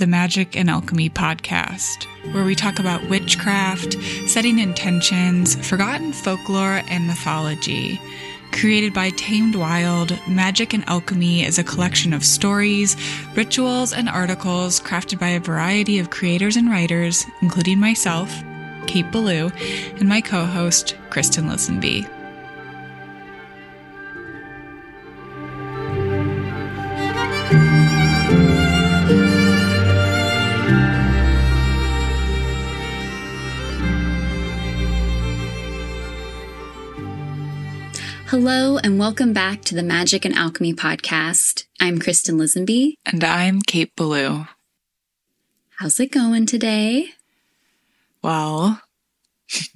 The Magick and Alchemy podcast, where we talk about witchcraft, setting intentions, forgotten folklore, and mythology. Created by Tamed Wild, Magick and Alchemy is a collection of stories, rituals, and articles crafted by a variety of creators and writers, including myself, Kate Belew, and my co host, Kristin Lisenby. Hello, and welcome back to the Magick and Alchemy podcast. I'm Kristin Lisenby. And I'm Kate Belew. How's it going today? Well,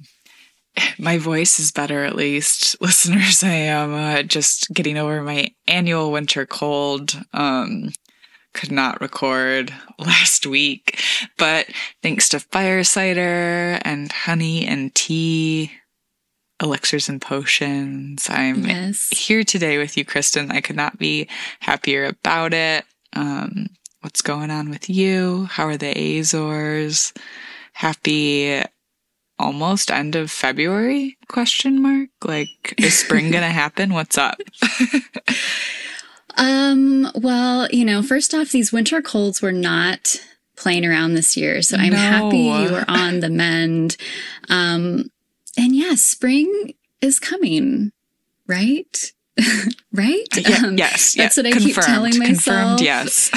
my voice is better at least. Listeners, I am uh, just getting over my annual winter cold. Um, could not record last week, but thanks to fire cider and honey and tea, elixirs and potions. I'm yes. here today with you, Kristin. I could not be happier about it. Um, what's going on with you? How are the Azores? Happy almost end of February? Question mark. Like, is spring gonna happen? What's up? um. Well, you know, first off, these winter colds were not playing around this year, so I'm no. happy you are on the mend. Um, and yeah, spring is coming, right? right? Yeah, um, yes. That's what I Confirmed. keep telling myself. Confirmed, yes.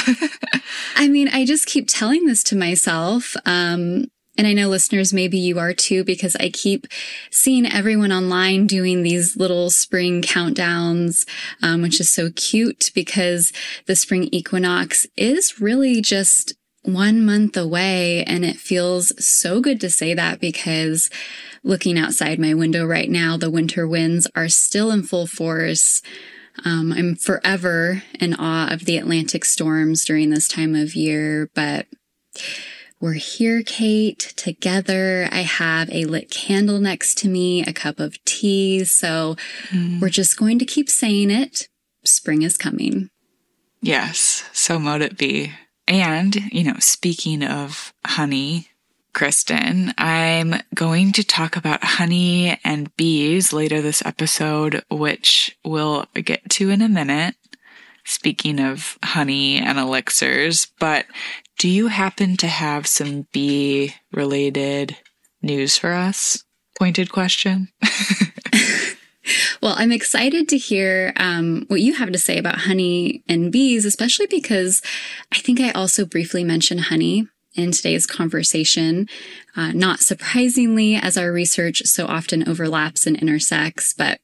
I mean, I just keep telling this to myself. Um, and I know listeners, maybe you are too, because I keep seeing everyone online doing these little spring countdowns, um, which is so cute because the spring equinox is really just one month away. And it feels so good to say that because looking outside my window right now, the winter winds are still in full force. Um, I'm forever in awe of the Atlantic storms during this time of year, but we're here, Kate, together. I have a lit candle next to me, a cup of tea. So mm. we're just going to keep saying it. Spring is coming. Yes, so mote it be. And, you know, speaking of honey, Kristin. I'm going to talk about honey and bees later this episode, which we'll get to in a minute. Speaking of honey and elixirs, but do you happen to have some bee related news for us? Pointed question. well, I'm excited to hear um, what you have to say about honey and bees, especially because I think I also briefly mentioned honey in today's conversation. Uh, not surprisingly, as our research so often overlaps and intersects, but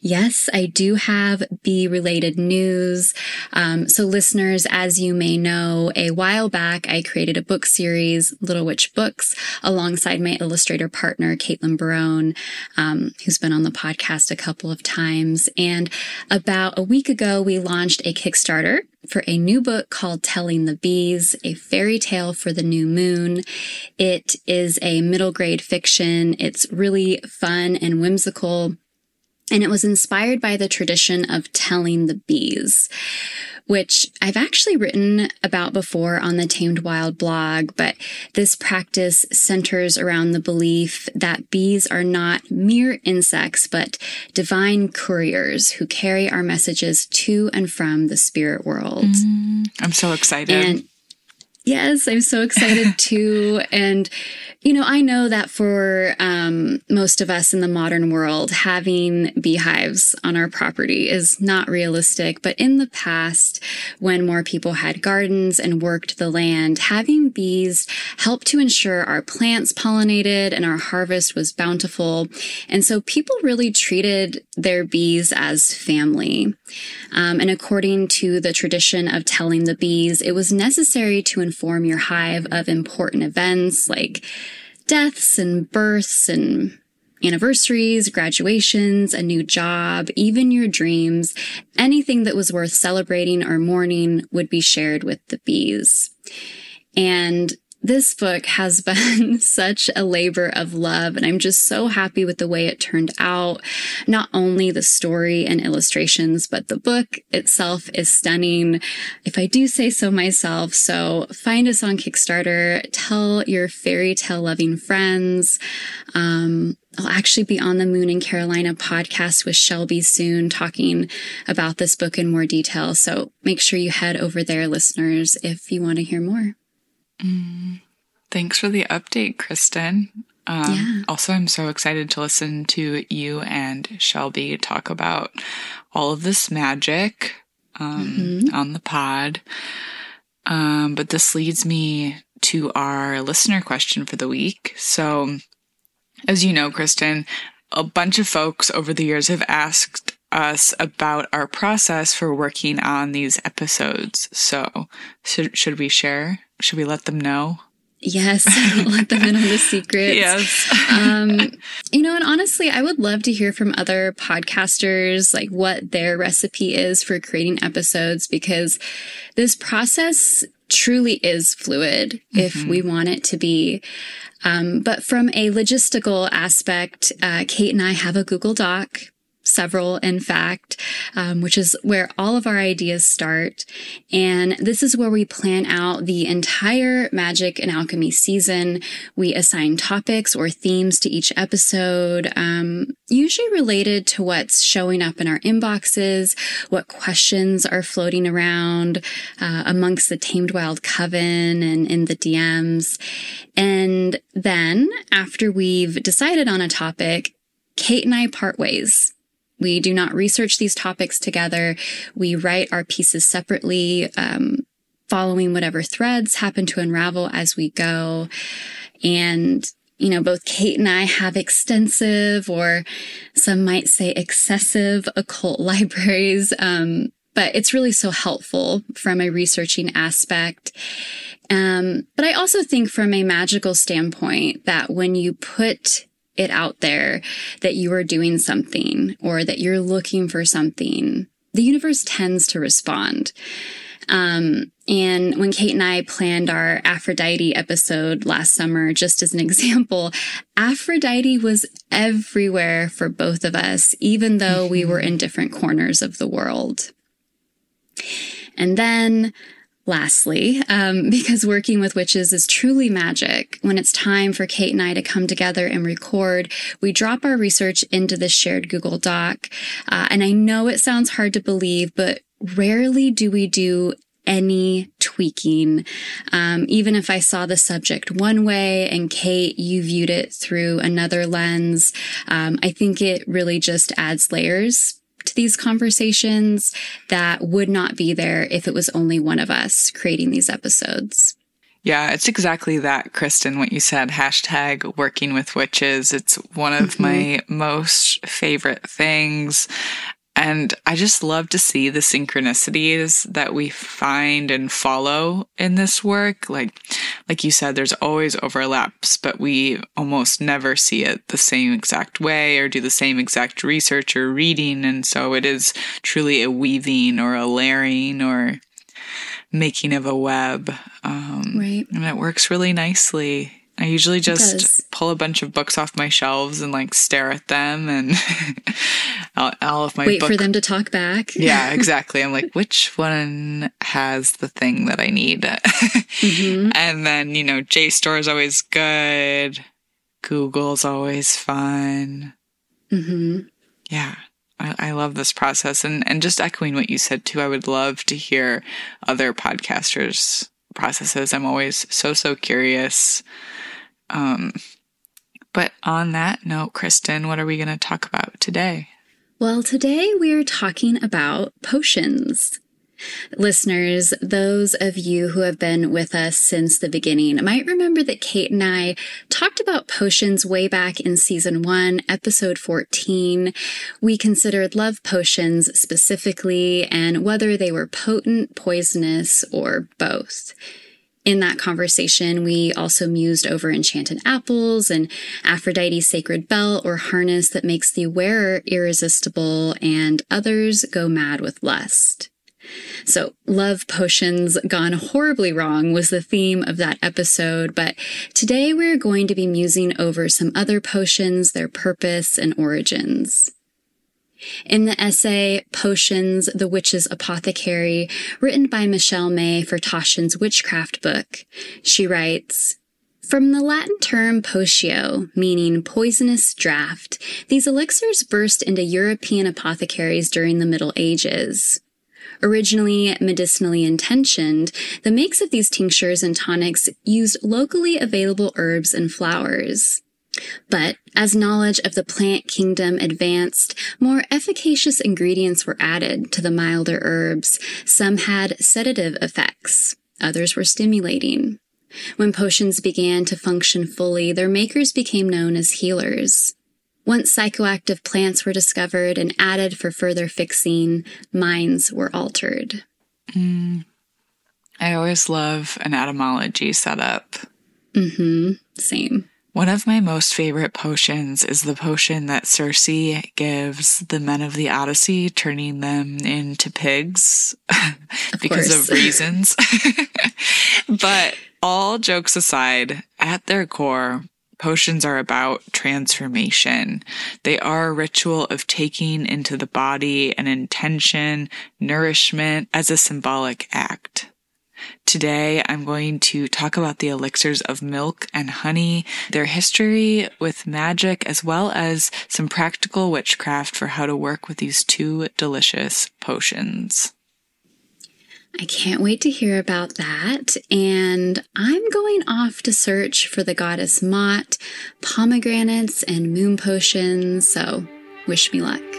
Yes, I do have bee related news. Um, so listeners, as you may know, a while back, I created a book series, Little Witch Books, alongside my illustrator partner, Caitlin Barone, um, who's been on the podcast a couple of times. And about a week ago, we launched a Kickstarter for a new book called Telling the Bees, a fairy tale for the new moon. It is a middle grade fiction. It's really fun and whimsical and it was inspired by the tradition of telling the bees, which I've actually written about before on the Tamed Wild blog, but this practice centers around the belief that bees are not mere insects, but divine couriers who carry our messages to and from the spirit world. Mm, I'm so excited. And Yes, I'm so excited too. And, you know, I know that for um, most of us in the modern world, having beehives on our property is not realistic. But in the past, when more people had gardens and worked the land, having bees helped to ensure our plants pollinated and our harvest was bountiful. And so people really treated their bees as family. Um, and according to the tradition of telling the bees, it was necessary to inform your hive of important events like deaths and births and anniversaries, graduations, a new job, even your dreams, anything that was worth celebrating or mourning would be shared with the bees. And this book has been such a labor of love, and I'm just so happy with the way it turned out. Not only the story and illustrations, but the book itself is stunning, if I do say so myself. So find us on Kickstarter, tell your fairy tale loving friends. Um, I'll actually be on the Moon in Carolina podcast with Shelby soon talking about this book in more detail. So make sure you head over there, listeners, if you want to hear more. Mm, thanks for the update, Kristin. Um, yeah. Also, I'm so excited to listen to you and Shelby talk about all of this magic um, mm-hmm. on the pod. Um, but this leads me to our listener question for the week. So, as you know, Kristin, a bunch of folks over the years have asked us about our process for working on these episodes. So, should, should we share? Should we let them know? Yes, let them in on the secrets. Yes. um, you know, and honestly, I would love to hear from other podcasters, like what their recipe is for creating episodes, because this process truly is fluid mm-hmm. if we want it to be. Um, but from a logistical aspect, uh, Kate and I have a Google Doc several, in fact, um, which is where all of our ideas start. And this is where we plan out the entire magic and alchemy season. We assign topics or themes to each episode, um, usually related to what's showing up in our inboxes, what questions are floating around uh, amongst the Tamed Wild Coven and in the DMs. And then after we've decided on a topic, Kate and I part ways. We do not research these topics together. We write our pieces separately, um, following whatever threads happen to unravel as we go. And, you know, both Kate and I have extensive or some might say excessive occult libraries. Um, but it's really so helpful from a researching aspect. Um, but I also think from a magical standpoint that when you put it out there that you are doing something or that you're looking for something, the universe tends to respond. Um, and when Kate and I planned our Aphrodite episode last summer, just as an example, Aphrodite was everywhere for both of us, even though we were in different corners of the world. And then Lastly, um, because working with witches is truly magic, when it's time for Kate and I to come together and record, we drop our research into this shared Google Doc. Uh, and I know it sounds hard to believe, but rarely do we do any tweaking. Um, even if I saw the subject one way and Kate, you viewed it through another lens, um, I think it really just adds layers to these conversations that would not be there if it was only one of us creating these episodes. Yeah, it's exactly that, Kristin, what you said. Hashtag working with witches. It's one of mm-hmm. my most favorite things. And I just love to see the synchronicities that we find and follow in this work. Like, like you said, there's always overlaps, but we almost never see it the same exact way or do the same exact research or reading. And so it is truly a weaving or a layering or making of a web. Um, right. And it works really nicely. I usually just pull a bunch of books off my shelves and like stare at them and all of my wait book... for them to talk back. yeah, exactly. I'm like, which one has the thing that I need? mm-hmm. And then you know, JSTOR is always good. Google's always fun. Mm-hmm. Yeah. I, I love this process and, and just echoing what you said too, I would love to hear other podcasters processes. I'm always so, so curious. Um, but on that note, Kristin, what are we going to talk about today? Well, today we are talking about potions. Listeners, those of you who have been with us since the beginning might remember that Kate and I talked about potions way back in season one, episode 14. We considered love potions specifically and whether they were potent, poisonous, or both in that conversation, we also mused over enchanted apples and Aphrodite's sacred belt or harness that makes the wearer irresistible and others go mad with lust. So, love potions gone horribly wrong was the theme of that episode, but today we're going to be musing over some other potions, their purpose, and origins. In the essay Potions, the Witch's Apothecary, written by Michelle Mae for Taschen's Witchcraft book, she writes, from the Latin term potio, meaning poisonous draught, these elixirs burst into European apothecaries during the Middle Ages. Originally medicinally intentioned, the makes of these tinctures and tonics used locally available herbs and flowers. But as knowledge of the plant kingdom advanced, more efficacious ingredients were added to the milder herbs. Some had sedative effects, others were stimulating. When potions began to function fully, their makers became known as healers. Once psychoactive plants were discovered and added for further fixing, minds were altered. Mm. I always love an etymology setup. Mm-hmm. Same. One of my most favorite potions is the potion that Circe gives the men of the Odyssey, turning them into pigs because of reasons. but all jokes aside, at their core, potions are about transformation. They are a ritual of taking into the body an intention, nourishment as a symbolic act. Today, I'm going to talk about the elixirs of milk and honey, their history with magic, as well as some practical witchcraft for how to work with these two delicious potions. I can't wait to hear about that. And I'm going off to search for the goddess Maat, pomegranates, and moon potions. So wish me luck.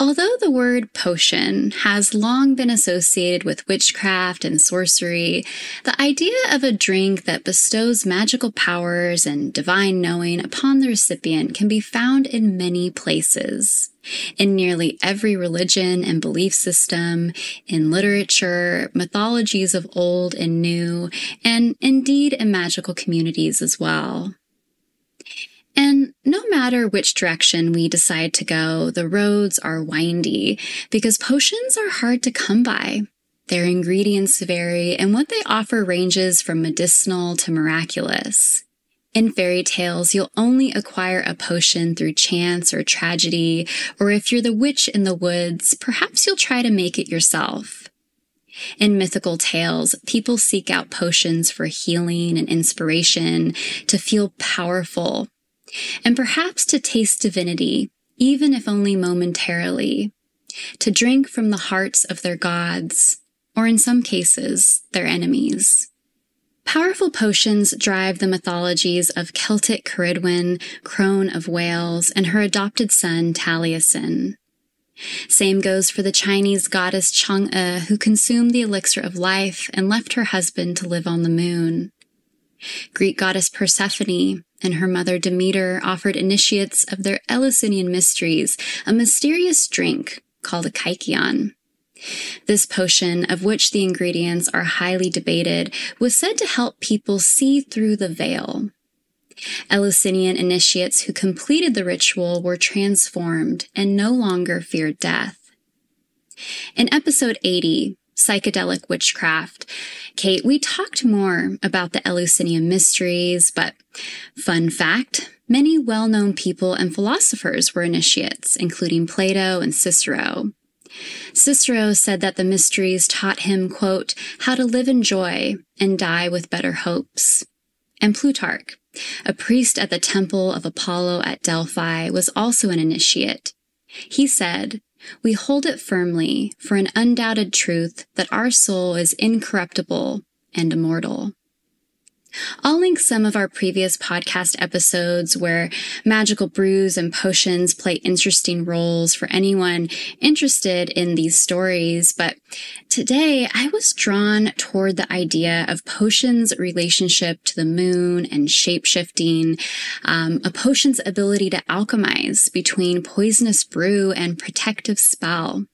Although the word potion has long been associated with witchcraft and sorcery, the idea of a drink that bestows magical powers and divine knowing upon the recipient can be found in many places. In nearly every religion and belief system, in literature, mythologies of old and new, and indeed in magical communities as well. And no matter which direction we decide to go, the roads are windy because potions are hard to come by. Their ingredients vary and what they offer ranges from medicinal to miraculous. In fairy tales, you'll only acquire a potion through chance or tragedy, or if you're the witch in the woods, perhaps you'll try to make it yourself. In mythical tales, people seek out potions for healing and inspiration, to feel powerful, and perhaps to taste divinity, even if only momentarily, to drink from the hearts of their gods, or in some cases, their enemies. Powerful potions drive the mythologies of Celtic Ceridwen, crone of Wales, and her adopted son Taliesin. Same goes for the Chinese goddess Chang'e, who consumed the elixir of life and left her husband to live on the moon. Greek goddess Persephone and her mother Demeter offered initiates of their Eleusinian mysteries a mysterious drink called a kykeon. This potion, of which the ingredients are highly debated, was said to help people see through the veil. Eleusinian initiates who completed the ritual were transformed and no longer feared death. In episode 80, psychedelic witchcraft. Kate, we talked more about the Eleusinian mysteries, but fun fact, many well-known people and philosophers were initiates, including Plato and Cicero. Cicero said that the mysteries taught him, quote, how to live in joy and die with better hopes. And Plutarch, a priest at the temple of Apollo at Delphi, was also an initiate. He said, we hold it firmly for an undoubted truth that our soul is incorruptible and immortal. I'll link some of our previous podcast episodes where magical brews and potions play interesting roles for anyone interested in these stories. But today I was drawn toward the idea of potions' relationship to the moon and shapeshifting, um, a potion's ability to alchemize between poisonous brew and protective spell.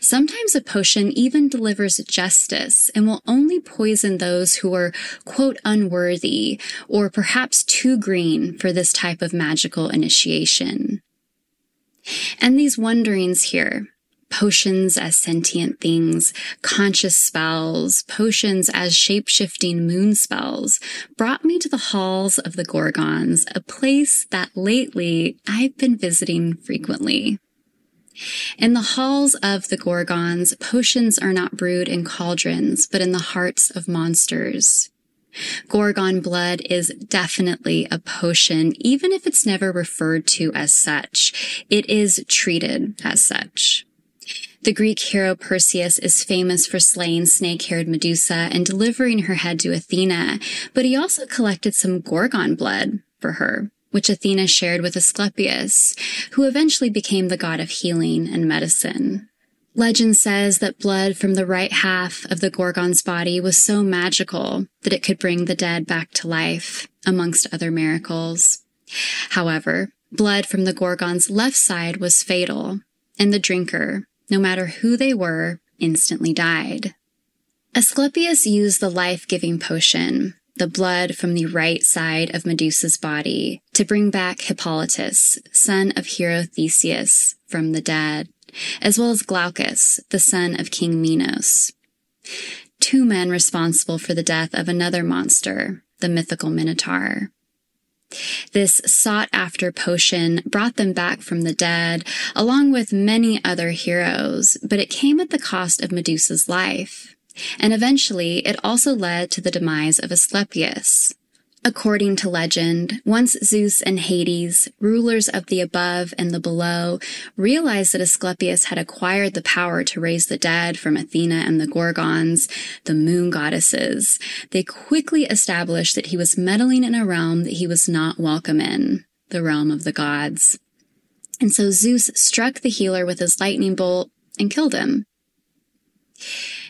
Sometimes a potion even delivers justice and will only poison those who are, quote, unworthy or perhaps too green for this type of magical initiation. And these wonderings here, potions as sentient things, conscious spells, potions as shape-shifting moon spells, brought me to the halls of the Gorgons, a place that lately I've been visiting frequently. In the halls of the Gorgons, potions are not brewed in cauldrons, but in the hearts of monsters. Gorgon blood is definitely a potion, even if it's never referred to as such. It is treated as such. The Greek hero Perseus is famous for slaying snake-haired Medusa and delivering her head to Athena, but he also collected some Gorgon blood for her, which Athena shared with Asclepius, who eventually became the god of healing and medicine. Legend says that blood from the right half of the Gorgon's body was so magical that it could bring the dead back to life, amongst other miracles. However, blood from the Gorgon's left side was fatal, and the drinker, no matter who they were, instantly died. Asclepius used the life-giving potion, the blood from the right side of Medusa's body, to bring back Hippolytus, son of hero Theseus, from the dead, as well as Glaucus, the son of King Minos. Two men responsible for the death of another monster, the mythical Minotaur. This sought after potion brought them back from the dead, along with many other heroes, but it came at the cost of Medusa's life. And eventually, it also led to the demise of Asclepius. According to legend, once Zeus and Hades, rulers of the above and the below, realized that Asclepius had acquired the power to raise the dead from Athena and the Gorgons, the moon goddesses, they quickly established that he was meddling in a realm that he was not welcome in, the realm of the gods. And so Zeus struck the healer with his lightning bolt and killed him.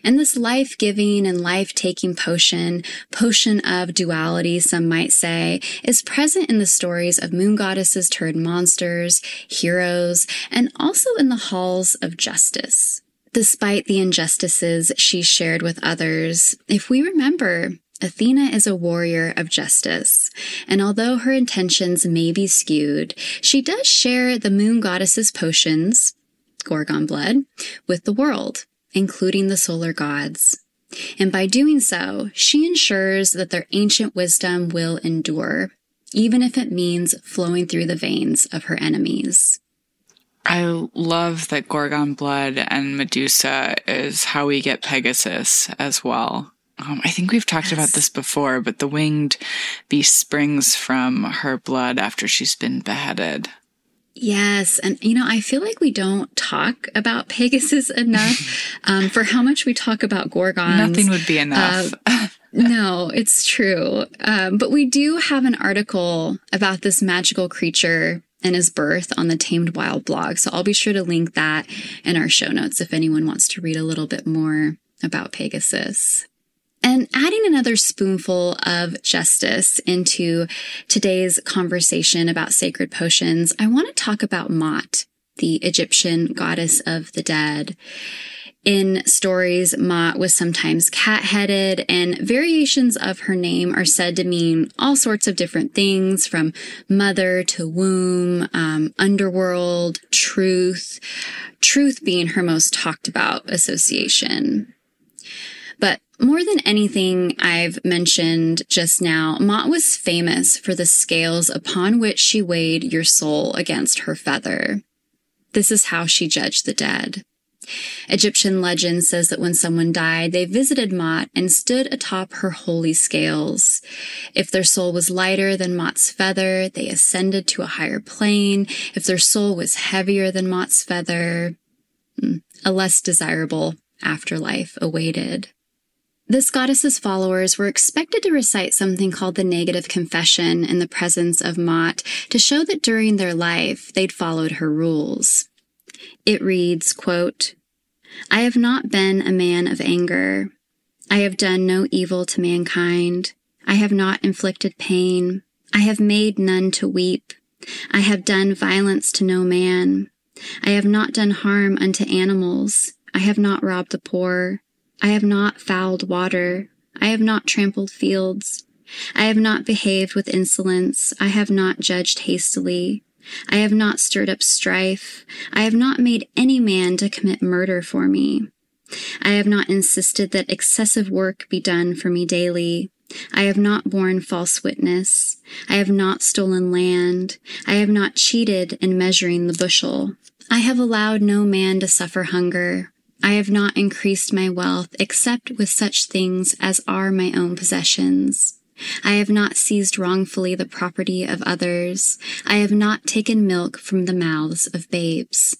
And this life giving and life taking potion, potion of duality, some might say, is present in the stories of moon goddesses turned monsters, heroes, and also in the halls of justice. Despite the injustices she shared with others, if we remember, Athena is a warrior of justice, and although her intentions may be skewed, she does share the moon goddess's potions, Gorgon blood, with the world including the solar gods. And by doing so, she ensures that their ancient wisdom will endure, even if it means flowing through the veins of her enemies. I love that Gorgon blood and Medusa is how we get Pegasus as well. Um, I think we've talked yes. about this before, but the winged beast springs from her blood after she's been beheaded. Yes. And, you know, I feel like we don't talk about Pegasus enough um, for how much we talk about Gorgons. Nothing would be enough. Uh, no, it's true. Um, but we do have an article about this magical creature and his birth on the Tamed Wild blog. So I'll be sure to link that in our show notes if anyone wants to read a little bit more about Pegasus. And adding another spoonful of justice into today's conversation about sacred potions, I want to talk about Maat, the Egyptian goddess of the dead. In stories, Maat was sometimes cat-headed, and variations of her name are said to mean all sorts of different things, from mother to womb, um, underworld, truth, truth being her most talked about association. More than anything I've mentioned just now, Maat was famous for the scales upon which she weighed your soul against her feather. This is how she judged the dead. Egyptian legend says that when someone died, they visited Maat and stood atop her holy scales. If their soul was lighter than Maat's feather, they ascended to a higher plane. If their soul was heavier than Maat's feather, hmm, a less desirable afterlife awaited. This goddess's followers were expected to recite something called the negative confession in the presence of Maat to show that during their life they'd followed her rules. It reads, quote, I have not been a man of anger. I have done no evil to mankind. I have not inflicted pain. I have made none to weep. I have done violence to no man. I have not done harm unto animals. I have not robbed the poor. I have not fouled water. I have not trampled fields. I have not behaved with insolence. I have not judged hastily. I have not stirred up strife. I have not made any man to commit murder for me. I have not insisted that excessive work be done for me daily. I have not borne false witness. I have not stolen land. I have not cheated in measuring the bushel. I have allowed no man to suffer hunger. I have not increased my wealth except with such things as are my own possessions. I have not seized wrongfully the property of others. I have not taken milk from the mouths of babes.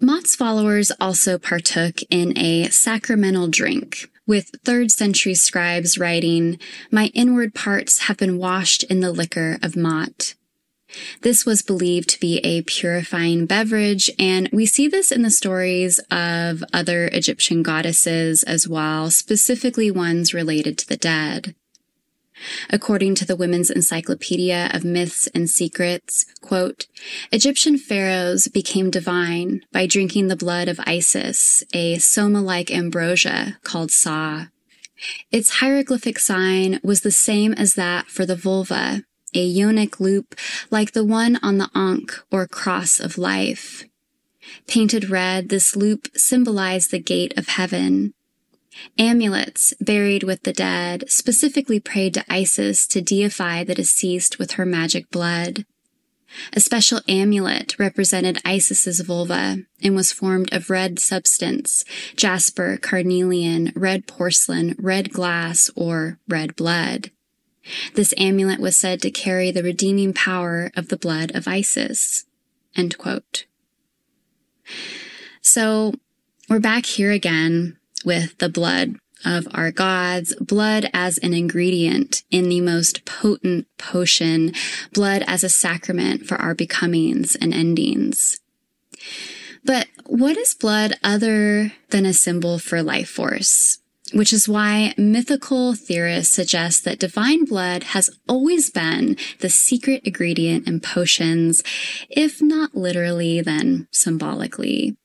Maat's followers also partook in a sacramental drink, with third century scribes writing, My inward parts have been washed in the liquor of Maat. This was believed to be a purifying beverage, and we see this in the stories of other Egyptian goddesses as well, specifically ones related to the dead. According to the Women's Encyclopedia of Myths and Secrets, quote, Egyptian pharaohs became divine by drinking the blood of Isis, a soma-like ambrosia called Sa. Its hieroglyphic sign was the same as that for the vulva, a yonic loop like the one on the Ankh or cross of life. Painted red, this loop symbolized the gate of heaven. Amulets buried with the dead specifically prayed to Isis to deify the deceased with her magic blood. A special amulet represented Isis's vulva and was formed of red substance, jasper, carnelian, red porcelain, red glass, or red blood. This amulet was said to carry the redeeming power of the blood of Isis. So we're back here again with the blood of our gods, blood as an ingredient in the most potent potion, blood as a sacrament for our becomings and endings. But what is blood other than a symbol for life force? Which is why mythical theorists suggest that divine blood has always been the secret ingredient in potions, if not literally, then symbolically.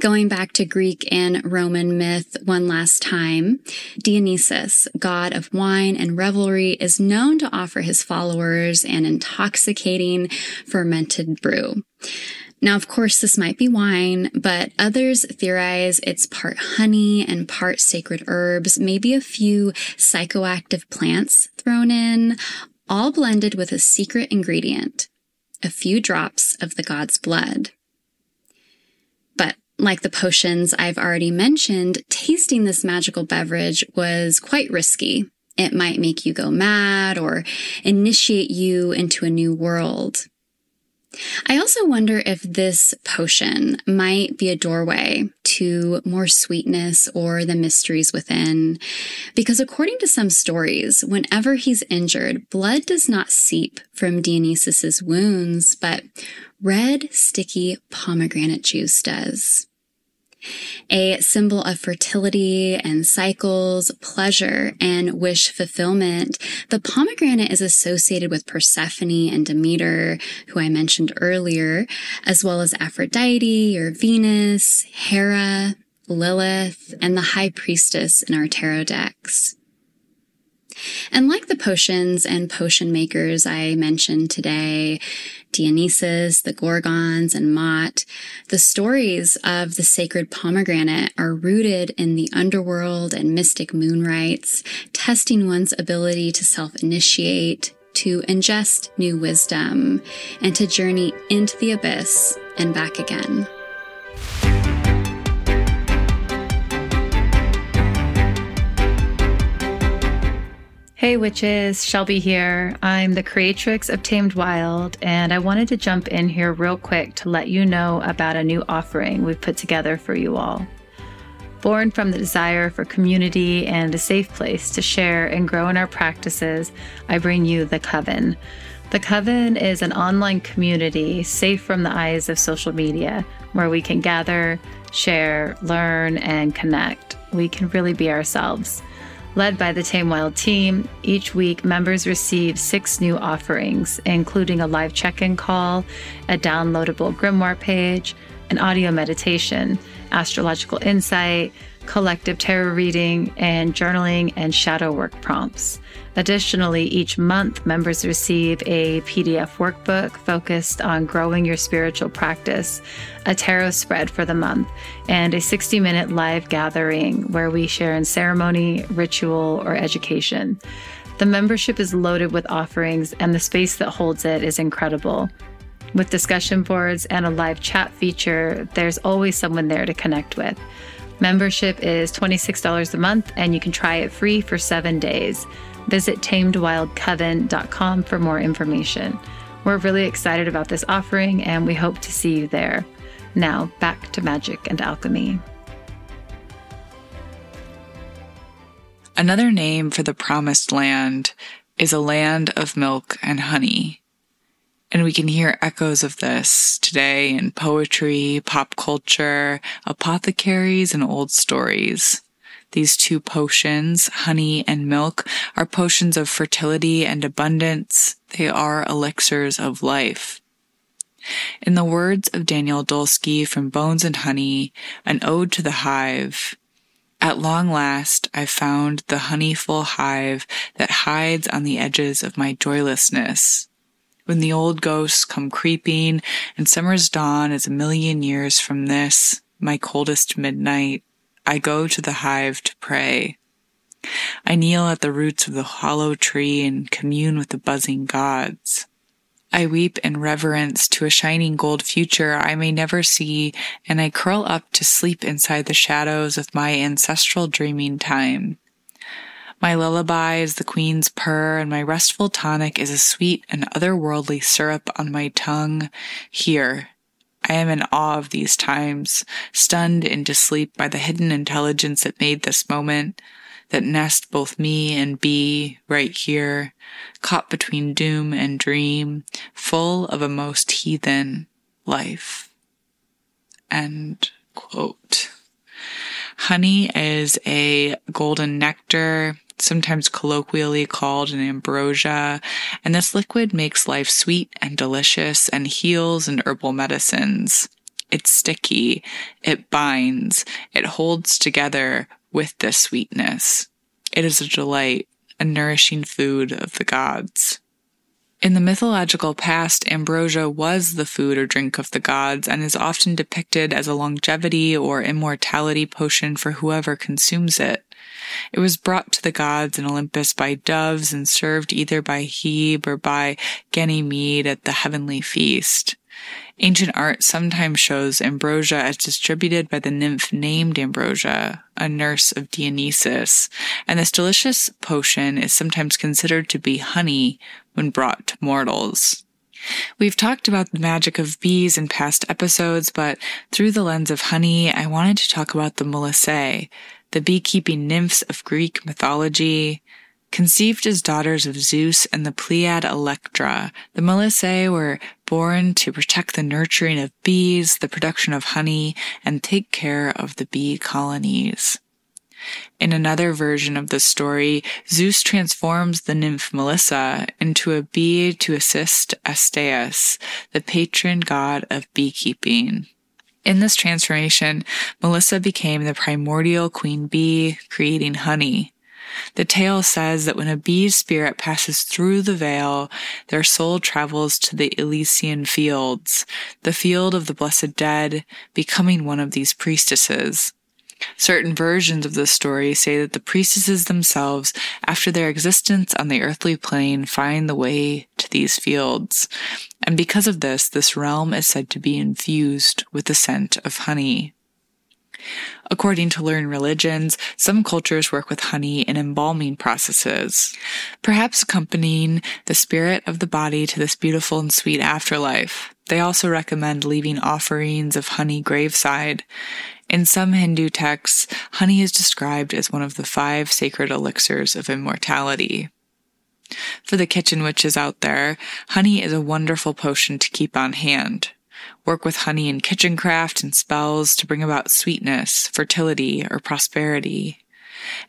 Going back to Greek and Roman myth one last time, Dionysus, god of wine and revelry, is known to offer his followers an intoxicating fermented brew. Now, of course, this might be wine, but others theorize it's part honey and part sacred herbs, maybe a few psychoactive plants thrown in, all blended with a secret ingredient, a few drops of the god's blood. But like the potions I've already mentioned, tasting this magical beverage was quite risky. It might make you go mad or initiate you into a new world. I also wonder if this potion might be a doorway to more sweetness or the mysteries within. Because according to some stories, whenever he's injured, blood does not seep from Dionysus's wounds, but red, sticky pomegranate juice does a symbol of fertility and cycles, pleasure, and wish fulfillment. The pomegranate is associated with Persephone and Demeter, who I mentioned earlier, as well as Aphrodite or Venus, Hera, Lilith, and the High Priestess in our tarot decks. And like the potions and potion makers I mentioned today, Dionysus, the Gorgons, and Maat, the stories of the sacred pomegranate are rooted in the underworld and mystic moon rites, testing one's ability to self-initiate, to ingest new wisdom, and to journey into the abyss and back again. Hey witches, Shelby here. I'm the creatrix of Tamed Wild, and I wanted to jump in here real quick to let you know about a new offering we've put together for you all. Born from the desire for community and a safe place to share and grow in our practices, I bring you The Coven. The Coven is an online community safe from the eyes of social media where we can gather, share, learn, and connect. We can really be ourselves. Led by the Tamed Wild team, each week members receive six new offerings, including a live check in call, a downloadable grimoire page, an audio meditation, astrological insight, collective tarot reading, and journaling and shadow work prompts. Additionally, each month, members receive a PDF workbook focused on growing your spiritual practice, a tarot spread for the month, and a 60 minute live gathering where we share in ceremony, ritual, or education. The membership is loaded with offerings, and the space that holds it is incredible. With discussion boards and a live chat feature, there's always someone there to connect with. Membership is $26 a month, and you can try it free for seven days. Visit tamedwildcoven.com for more information. We're really excited about this offering, and we hope to see you there. Now, back to magic and alchemy. Another name for the promised land is a land of milk and honey. And we can hear echoes of this today in poetry, pop culture, apothecaries, and old stories. These two potions, honey and milk, are potions of fertility and abundance. They are elixirs of life. In the words of Danielle Dulsky from Bones and Honey, an ode to the hive, at long last I found the honeyful hive that hides on the edges of my joylessness when the old ghosts come creeping and summer's dawn is a million years from this, my coldest midnight, I go to the hive to pray. I kneel at the roots of the hollow tree and commune with the buzzing gods. I weep in reverence to a shining gold future I may never see, and I curl up to sleep inside the shadows of my ancestral dreaming time. My lullaby is the queen's purr, and my restful tonic is a sweet and otherworldly syrup on my tongue. Here, I am in awe of these times, stunned into sleep by the hidden intelligence that made this moment, that nest both me and bee right here, caught between doom and dream, full of a most heathen life. End quote. Honey is a golden nectar sometimes colloquially called an ambrosia, and this liquid makes life sweet and delicious and heals in herbal medicines. It's sticky, it binds, it holds together with this sweetness. It is a delight, a nourishing food of the gods. In the mythological past, ambrosia was the food or drink of the gods and is often depicted as a longevity or immortality potion for whoever consumes it. It was brought to the gods in Olympus by doves and served either by Hebe or by Ganymede at the heavenly feast. Ancient art sometimes shows ambrosia as distributed by the nymph named Ambrosia, a nurse of Dionysus, and this delicious potion is sometimes considered to be honey when brought to mortals. We've talked about the magic of bees in past episodes, but through the lens of honey, I wanted to talk about the Melissae, the beekeeping nymphs of Greek mythology. Conceived as daughters of Zeus and the Pleiad Electra, the Melissae were born to protect the nurturing of bees, the production of honey, and take care of the bee colonies. In another version of the story, Zeus transforms the nymph Melissa into a bee to assist Astyages, the patron god of beekeeping. In this transformation, Melissa became the primordial queen bee, creating honey. The tale says that when a bee's spirit passes through the veil, their soul travels to the Elysian fields, the field of the blessed dead, becoming one of these priestesses. Certain versions of this story say that the priestesses themselves, after their existence on the earthly plane, find the way to these fields. And because of this, this realm is said to be infused with the scent of honey. According to learned religions, some cultures work with honey in embalming processes, perhaps accompanying the spirit of the body to this beautiful and sweet afterlife. They also recommend leaving offerings of honey graveside. In some Hindu texts, honey is described as one of the five sacred elixirs of immortality. For the kitchen witches out there, honey is a wonderful potion to keep on hand. Work with honey in kitchen craft and spells to bring about sweetness, fertility, or prosperity.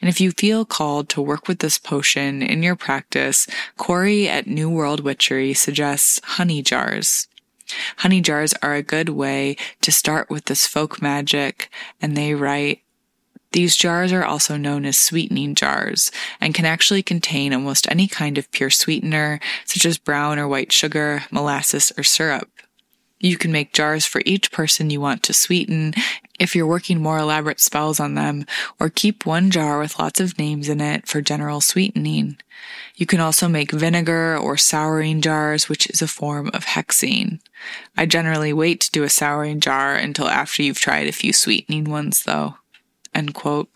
And if you feel called to work with this potion in your practice, Cory at New World Witchery suggests honey jars. Honey jars are a good way to start with this folk magic, and they write, these jars are also known as sweetening jars and can actually contain almost any kind of pure sweetener, such as brown or white sugar, molasses, or syrup. You can make jars for each person you want to sweeten if you're working more elaborate spells on them, or keep one jar with lots of names in it for general sweetening. You can also make vinegar or souring jars, which is a form of hexing. I generally wait to do a souring jar until after you've tried a few sweetening ones, though. End quote.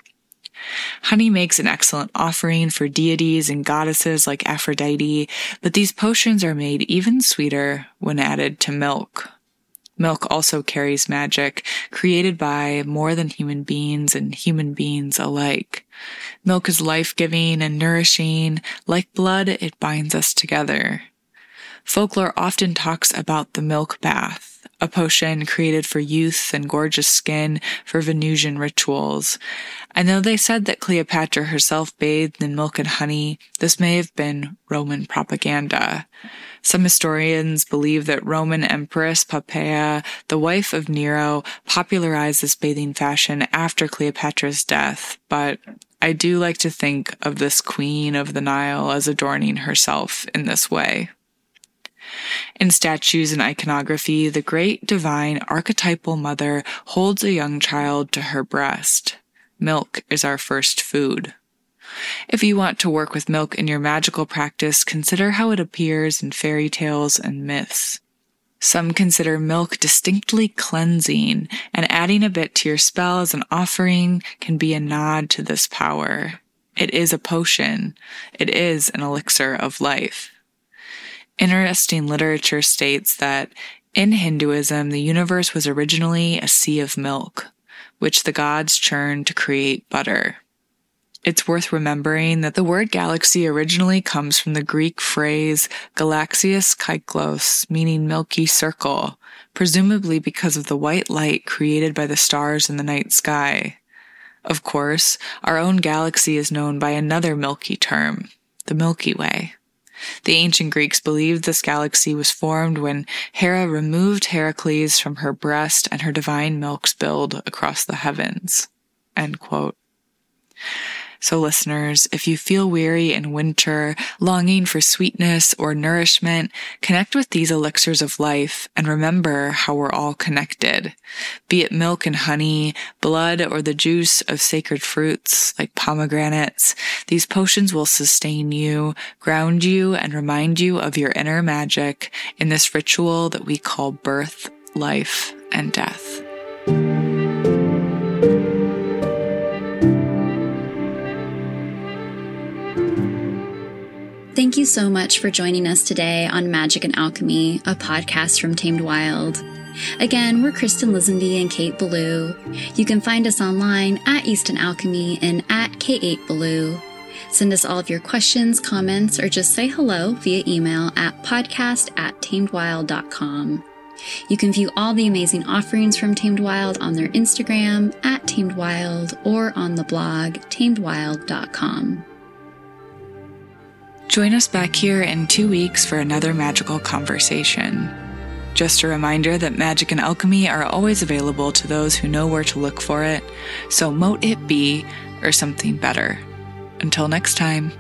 Honey makes an excellent offering for deities and goddesses like Aphrodite, but these potions are made even sweeter when added to milk. Milk also carries magic created by more than human beings and human beings alike. Milk is life-giving and nourishing. Like blood, it binds us together. Folklore often talks about the milk bath, a potion created for youth and gorgeous skin for Venusian rituals. And though they said that Cleopatra herself bathed in milk and honey, this may have been Roman propaganda. Some historians believe that Roman Empress Poppaea, the wife of Nero, popularized this bathing fashion after Cleopatra's death, but I do like to think of this queen of the Nile as adorning herself in this way. In statues and iconography, the great divine archetypal mother holds a young child to her breast. Milk is our first food. If you want to work with milk in your magical practice, consider how it appears in fairy tales and myths. Some consider milk distinctly cleansing, and adding a bit to your spell as an offering can be a nod to this power. It is a potion. It is an elixir of life. Interesting literature states that in Hinduism, the universe was originally a sea of milk, which the gods churned to create butter. It's worth remembering that the word galaxy originally comes from the Greek phrase galaxias kyklos, meaning milky circle, presumably because of the white light created by the stars in the night sky. Of course, our own galaxy is known by another milky term, the Milky Way. The ancient Greeks believed this galaxy was formed when Hera removed Heracles from her breast and her divine milk spilled across the heavens. So listeners, if you feel weary in winter, longing for sweetness or nourishment, connect with these elixirs of life and remember how we're all connected. Be it milk and honey, blood, or the juice of sacred fruits like pomegranates, these potions will sustain you, ground you, and remind you of your inner magic in this ritual that we call birth, life, and death. Thank you so much for joining us today on Magick and Alchemy, a podcast from Tamed Wild. Again, we're Kristin Lisenby and Kate Belew. You can find us online at Easton Alchemy and at K8Belew. Send us all of your questions, comments, or just say hello via email at podcast at tamedwild.com. You can view all the amazing offerings from Tamed Wild on their Instagram at Tamed Wild or on the blog tamedwild.com. Join us back here in two weeks for another magical conversation. Just a reminder that magic and alchemy are always available to those who know where to look for it, so mote it be or something better. Until next time.